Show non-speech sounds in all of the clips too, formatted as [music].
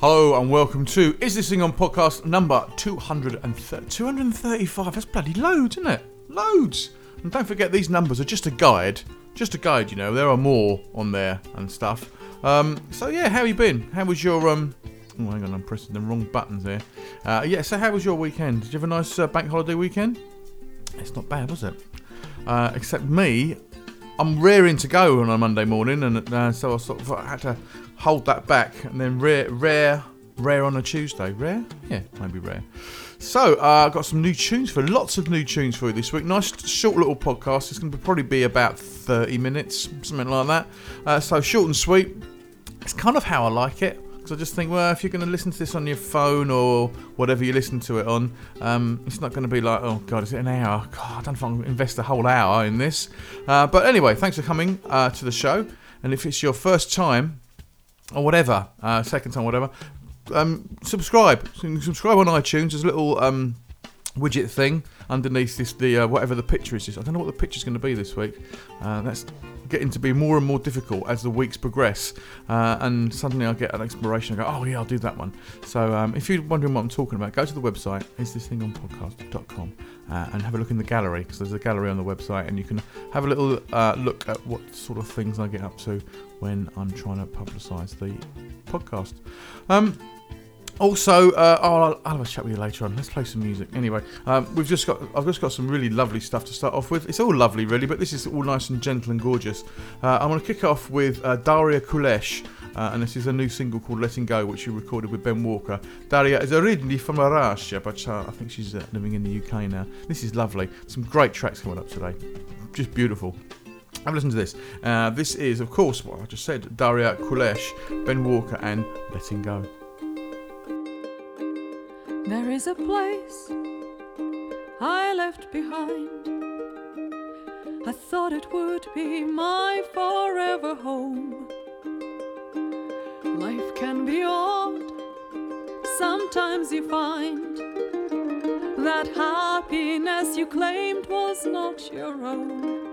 Hello and welcome to Is This Thing on podcast number 230, 235. That's bloody loads, isn't it? Loads. And don't forget, these numbers are just a guide. Just a guide, you know. There are more on there and stuff. Um, so yeah, how you been? How was your um? Oh, hang on, I'm pressing the wrong buttons there. Uh, yeah, so how was your weekend? Did you have a nice uh, bank holiday weekend? It's not bad, was it? Uh, except me, I'm rearing to go on a Monday morning, and uh, so I sort of had to hold that back, and then rare, rare, rare on a Tuesday. Rare, yeah, maybe rare. So uh, I've got some new tunes for lots of new tunes for you this week. Nice short little podcast. It's going to probably be about 30 minutes, something like that. Uh, so short and sweet. It's kind of how I like it. Because I just think, well, if you're going to listen to this on your phone or whatever you listen to it on, um, it's not going to be like, oh god, is it an hour? God, I don't if I can invest a whole hour in this. Uh, but anyway, thanks for coming uh, to the show. And if it's your first time or whatever, uh, second time, whatever, um, subscribe. Subscribe on iTunes. There's a little um, widget thing underneath this, the uh, whatever the picture is. I don't know what the picture's going to be this week. Uh, that's getting to be more and more difficult as the weeks progress. Uh, and suddenly I get an inspiration. I go, oh yeah, I'll do that one. So um, if you're wondering what I'm talking about, go to the website, is this thing on podcast.com, uh, and have a look in the gallery because there's a gallery on the website, and you can have a little uh, look at what sort of things I get up to when I'm trying to publicise the podcast. Um, also, uh, I'll, I'll have a chat with you later on. Let's play some music. Anyway, um, we've just got I've just got some really lovely stuff to start off with. It's all lovely, really, but this is all nice and gentle and gorgeous. Uh, I'm going to kick off with uh, Daria Kulesh, uh, and this is a new single called "Letting Go," which she recorded with Ben Walker. Daria is originally from Russia, but uh, I think she's uh, living in the UK now. This is lovely. Some great tracks coming up today. Just beautiful. Have a listen to this. Uh, this is, of course, what I just said Daria Kulesh, Ben Walker, and Letting Go. There is a place I left behind. I thought it would be my forever home. Life can be odd. Sometimes you find that happiness you claimed was not your own.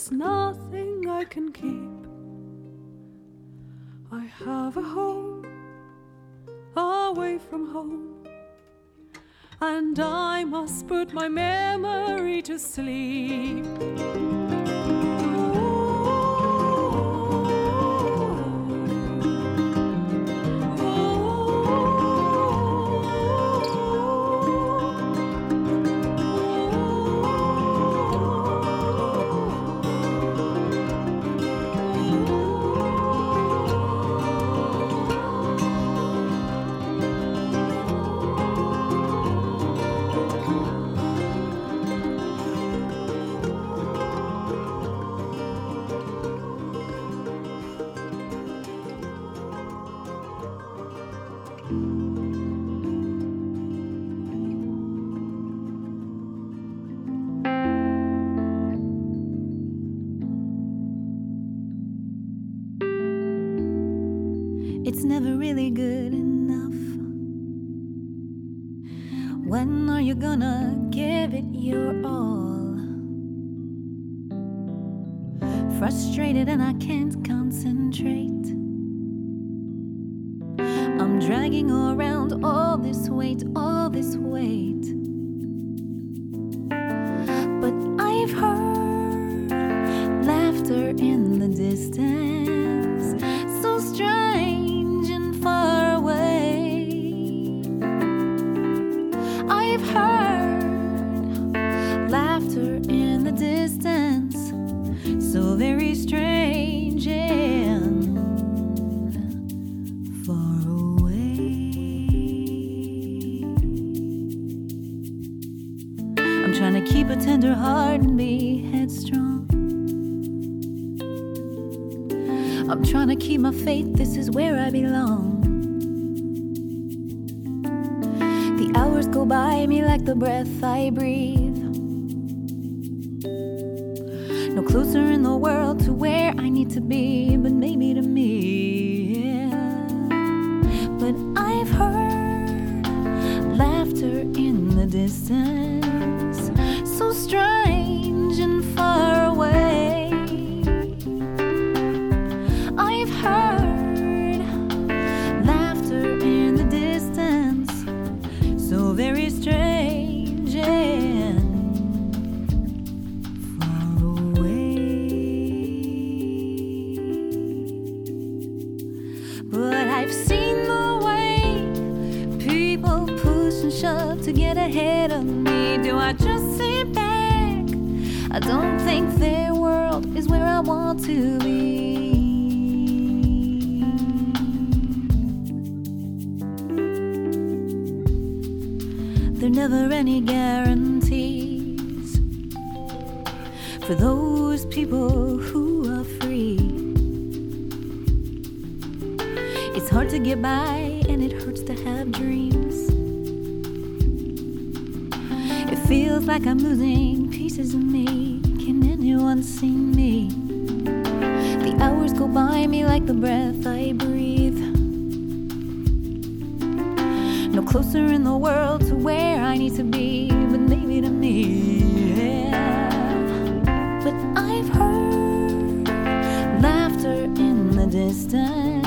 There's nothing I can keep. I have a home away from home, and I must put my memory to sleep. It's never really good enough. When are you gonna give it your all? the breath I breathe. No closer in the world to where I need to be, but maybe to me. closer in the world to where I need to be, but maybe to me. Yeah. But I've heard laughter in the distance.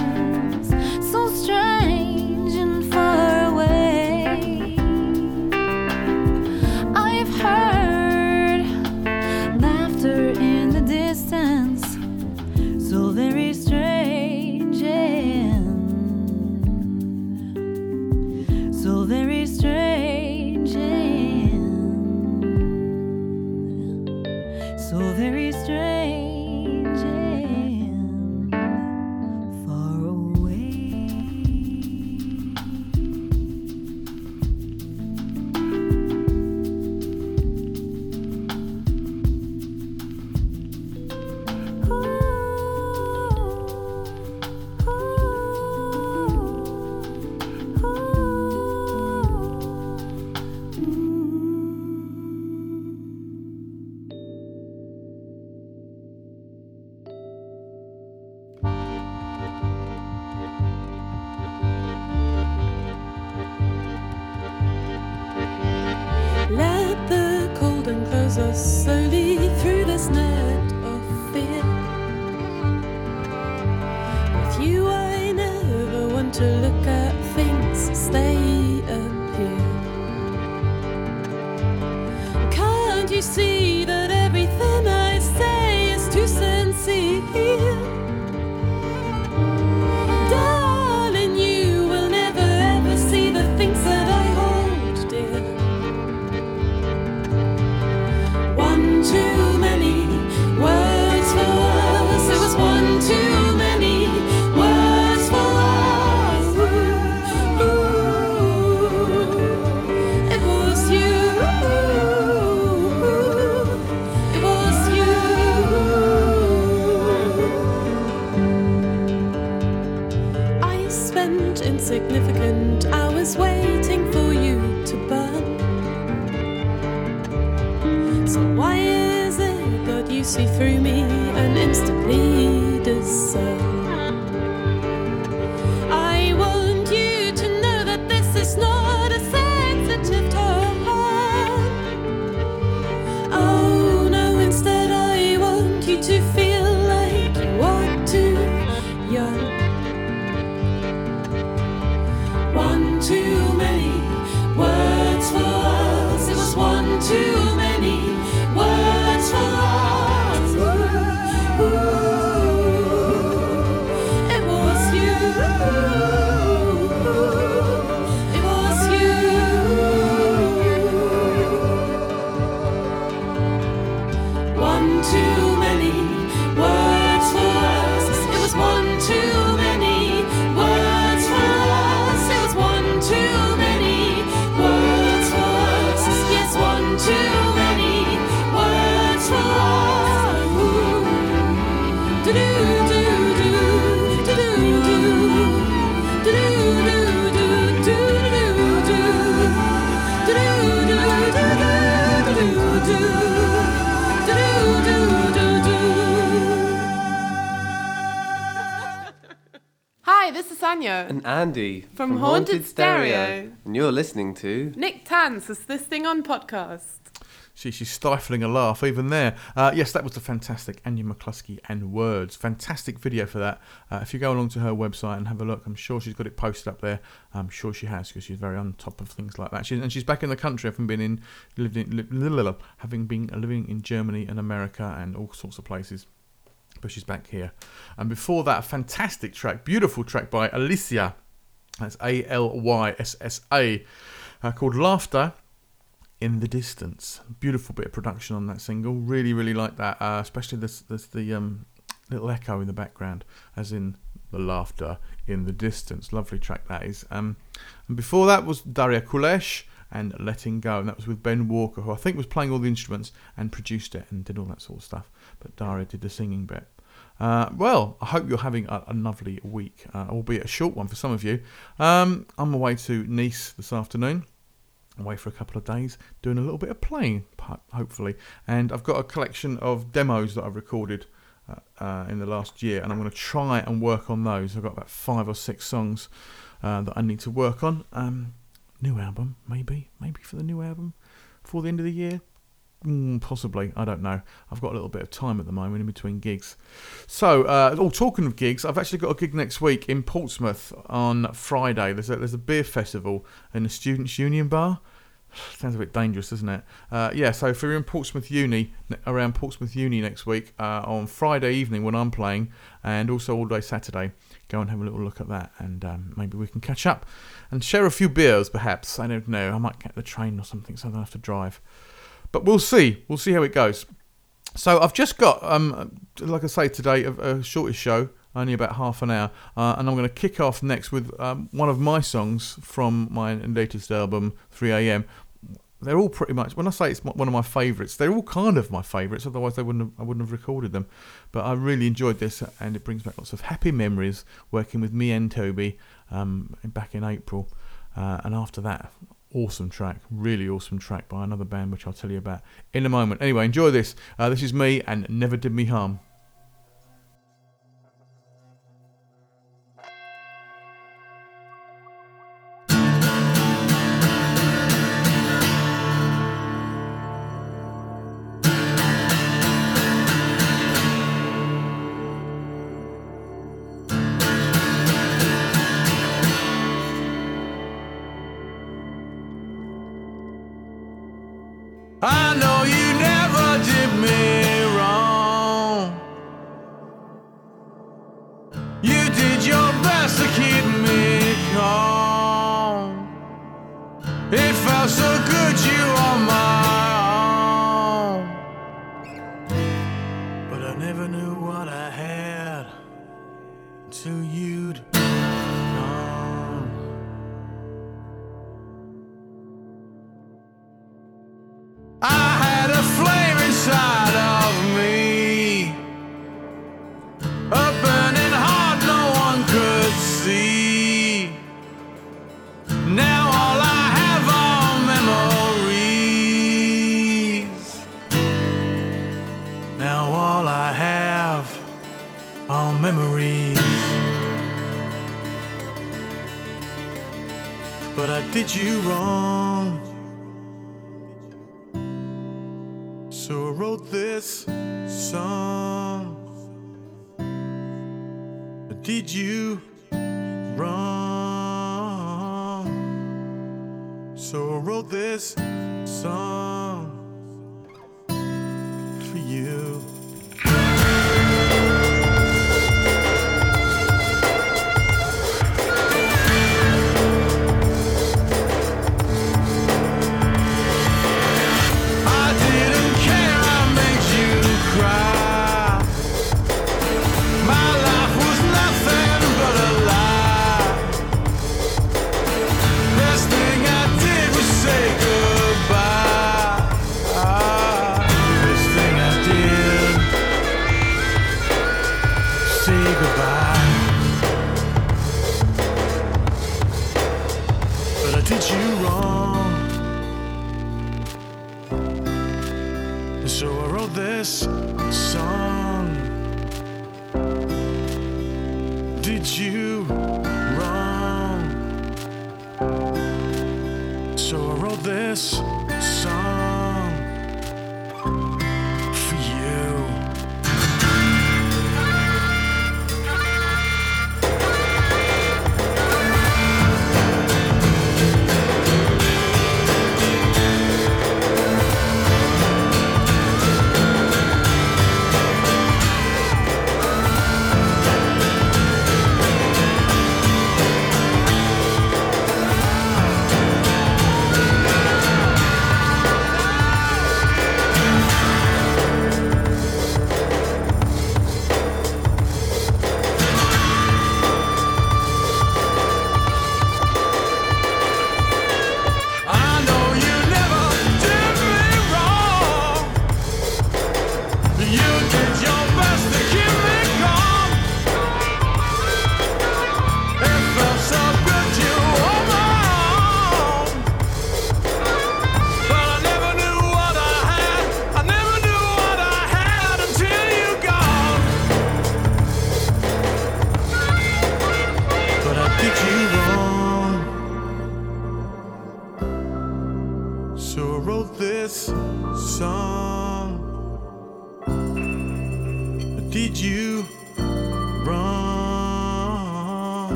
Andy From Haunted Stereo. And you're listening to Nick Tann's is this thing on podcast. See, she's stifling a laugh even there. Uh, yes, that was the fantastic Anya McCluskey and Words. Fantastic video for that. Uh, if you go along to her website and have a look, I'm sure she's got it posted up there. I'm sure she has because she's very on top of things like that. She's, and she's back in the country, having been in, lived in, li- li- li- li- having been living in Germany and America and all sorts of places. But she's back here. And before that, a fantastic track, beautiful track by Alicia. That's A L Y S S A, uh, called Laughter in the distance. Beautiful bit of production on that single. Really, really like that. Uh, especially this, this the um, little echo in the background, as in the laughter in the distance. Lovely track that is. Um, and before that was Daria Kulesh and Letting Go, and that was with Ben Walker, who I think was playing all the instruments and produced it and did all that sort of stuff. But Daria did the singing bit. Uh, well, I hope you're having a, a lovely week, uh, albeit a short one for some of you. Um, I'm away to Nice this afternoon. Away for a couple of days doing a little bit of playing hopefully. And i've got a collection of demos that i've recorded uh, uh, in the last year and i'm going to try and work on those. I've got about five or six songs uh, that i need to work on. Um, new album maybe maybe for the new album before the end of the year Mm, possibly, I don't know. I've got a little bit of time at the moment in between gigs. So, uh, all talking of gigs, I've actually got a gig next week in Portsmouth on Friday. There's a, there's a beer festival in the Students' Union Bar. [sighs] Sounds a bit dangerous, doesn't it? Uh, yeah, so if you're in Portsmouth Uni, around Portsmouth Uni next week, uh, on Friday evening when I'm playing, and also all day Saturday, go and have a little look at that, and um, maybe we can catch up and share a few beers, perhaps. I don't know. I might get the train or something, so I don't have to drive. But we'll see. We'll see how it goes. So I've just got, um, like I say today, a, a shortest show, only about half an hour, uh, and I'm going to kick off next with um, one of my songs from my latest album, 3am. They're all pretty much. When I say it's one of my favourites, they're all kind of my favourites. Otherwise, they wouldn't. Have, I wouldn't have recorded them. But I really enjoyed this, and it brings back lots of happy memories working with me and Toby um, back in April. Uh, and after that, awesome track, really awesome track by another band, which I'll tell you about in a moment. Anyway, enjoy this. Uh, this is me and Never Did Me Harm. I never knew what I had. Until you'd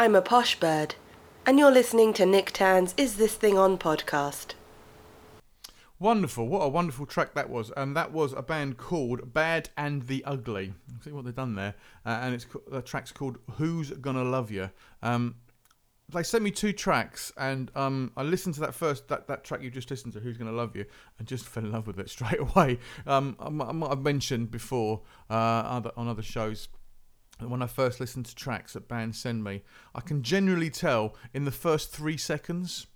I'm a posh bird, and you're listening to Nick Tann's Is This Thing On podcast. Wonderful. What a wonderful track that was. And that was a band called Bad and the Ugly. See what they've done there. Uh, and it's the track's called Who's Gonna Love You. Um, they sent me two tracks, and um, I listened to that first that, that track you just listened to, "Who's Gonna Love You," and just [laughs] fell in love with it [laughs] straight away. Um, I, I might have mentioned before uh, other, on other shows when I first listen to tracks that bands send me, I can generally tell in the first three seconds,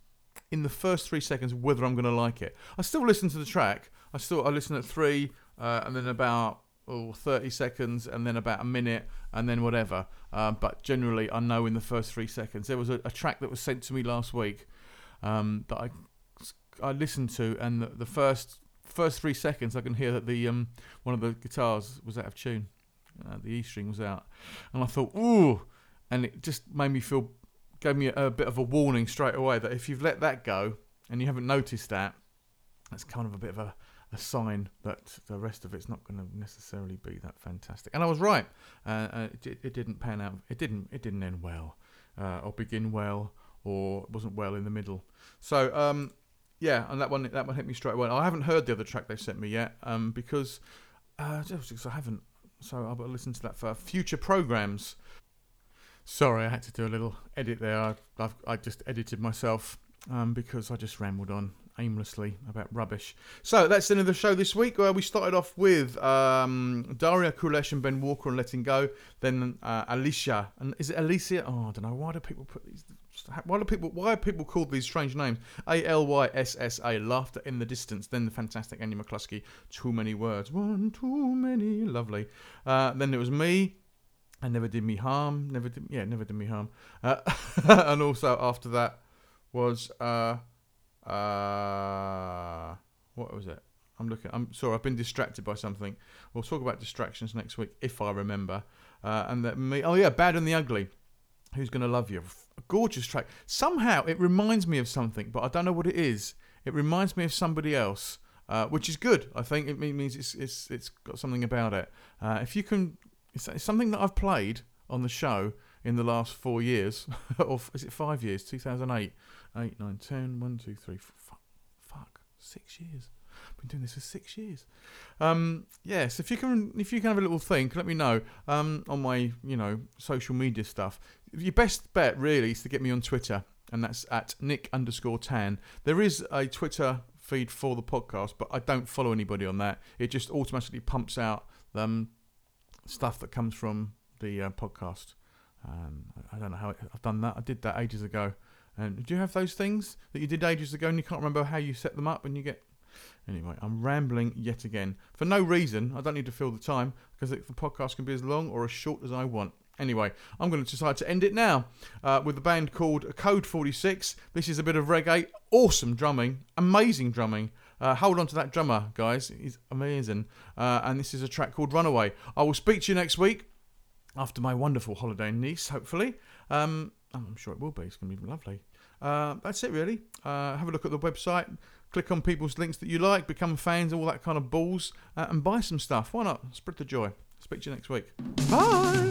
in the first three seconds, whether I'm going to like it. I still listen to the track. I still I listen at three, uh, and then about oh, 30 seconds, and then about a minute, and then whatever. Uh, but generally, I know in the first three seconds. There was a, a track that was sent to me last week um, that I I listened to, and the, the first first three seconds, I can hear that the um, one of the guitars was out of tune. Uh, the E string was out, and I thought, ooh, and it just made me feel, gave me a, a bit of a warning straight away that if you've let that go and you haven't noticed that, that's kind of a bit of a, a sign that the rest of it's not going to necessarily be that fantastic. And I was right. Uh, uh, it, it didn't pan out. It didn't. It didn't end well, uh, or begin well, or wasn't well in the middle. So um, yeah, and that one that one hit me straight away. I haven't heard the other track they sent me yet um, because uh, just because I haven't. So I'll listen to that for future programs. Sorry, I had to do a little edit there. I, I've, I just edited myself um, because I just rambled on aimlessly about rubbish. So that's the end of the show this week. Where we started off with um, Daria Kulesh and Ben Walker on Letting Go. Then uh, Alicia and is it Alicia? Oh, I don't know. Why do people put these? Why do people? Why are people called these strange names? A L Y S S A. Laughter in the distance. Then the fantastic Andy McCluskey. Too many words. One too many. Lovely. Uh, then it was me. And never did me harm. Never did. Yeah, never did me harm. Uh, [laughs] and also after that was uh uh what was it? I'm looking. I'm sorry. I've been distracted by something. We'll talk about distractions next week if I remember. Uh, and that me. Oh yeah, bad and the ugly. Who's gonna love you? A gorgeous track. Somehow it reminds me of something, but I don't know what it is. It reminds me of somebody else, uh, which is good. I think it means it's it's it's got something about it. Uh, if you can, it's, it's something that I've played on the show in the last four years, [laughs] or is it five years? 2008, 8, 9, 10, 1, 2, 3, f- fuck, fuck, six years. Been doing this for six years. Um, yes, if you can, if you can have a little think, let me know um, on my, you know, social media stuff. Your best bet really is to get me on Twitter, and that's at Nick underscore Tann. There is a Twitter feed for the podcast, but I don't follow anybody on that. It just automatically pumps out um, stuff that comes from the uh, podcast. Um, I- don't know how I've done that. I did that ages ago. And did you have those things that you did ages ago and you can't remember how you set them up and you get. Anyway, I'm rambling yet again. For no reason. I don't need to fill the time because the podcast can be as long or as short as I want. Anyway, I'm going to decide to end it now uh, with a band called Code 46. This is a bit of reggae. Awesome drumming. Amazing drumming. Uh, hold on to that drummer, guys. He's amazing. Uh, and this is a track called Runaway. I will speak to you next week after my wonderful holiday in Nice, hopefully. Um, I'm sure it will be. It's going to be lovely. Uh, that's it, really. Uh, have a look at the website. Click on people's links that you like. Become fans, all that kind of balls. Uh, and buy some stuff. Why not? Spread the joy. Speak to you next week. Bye.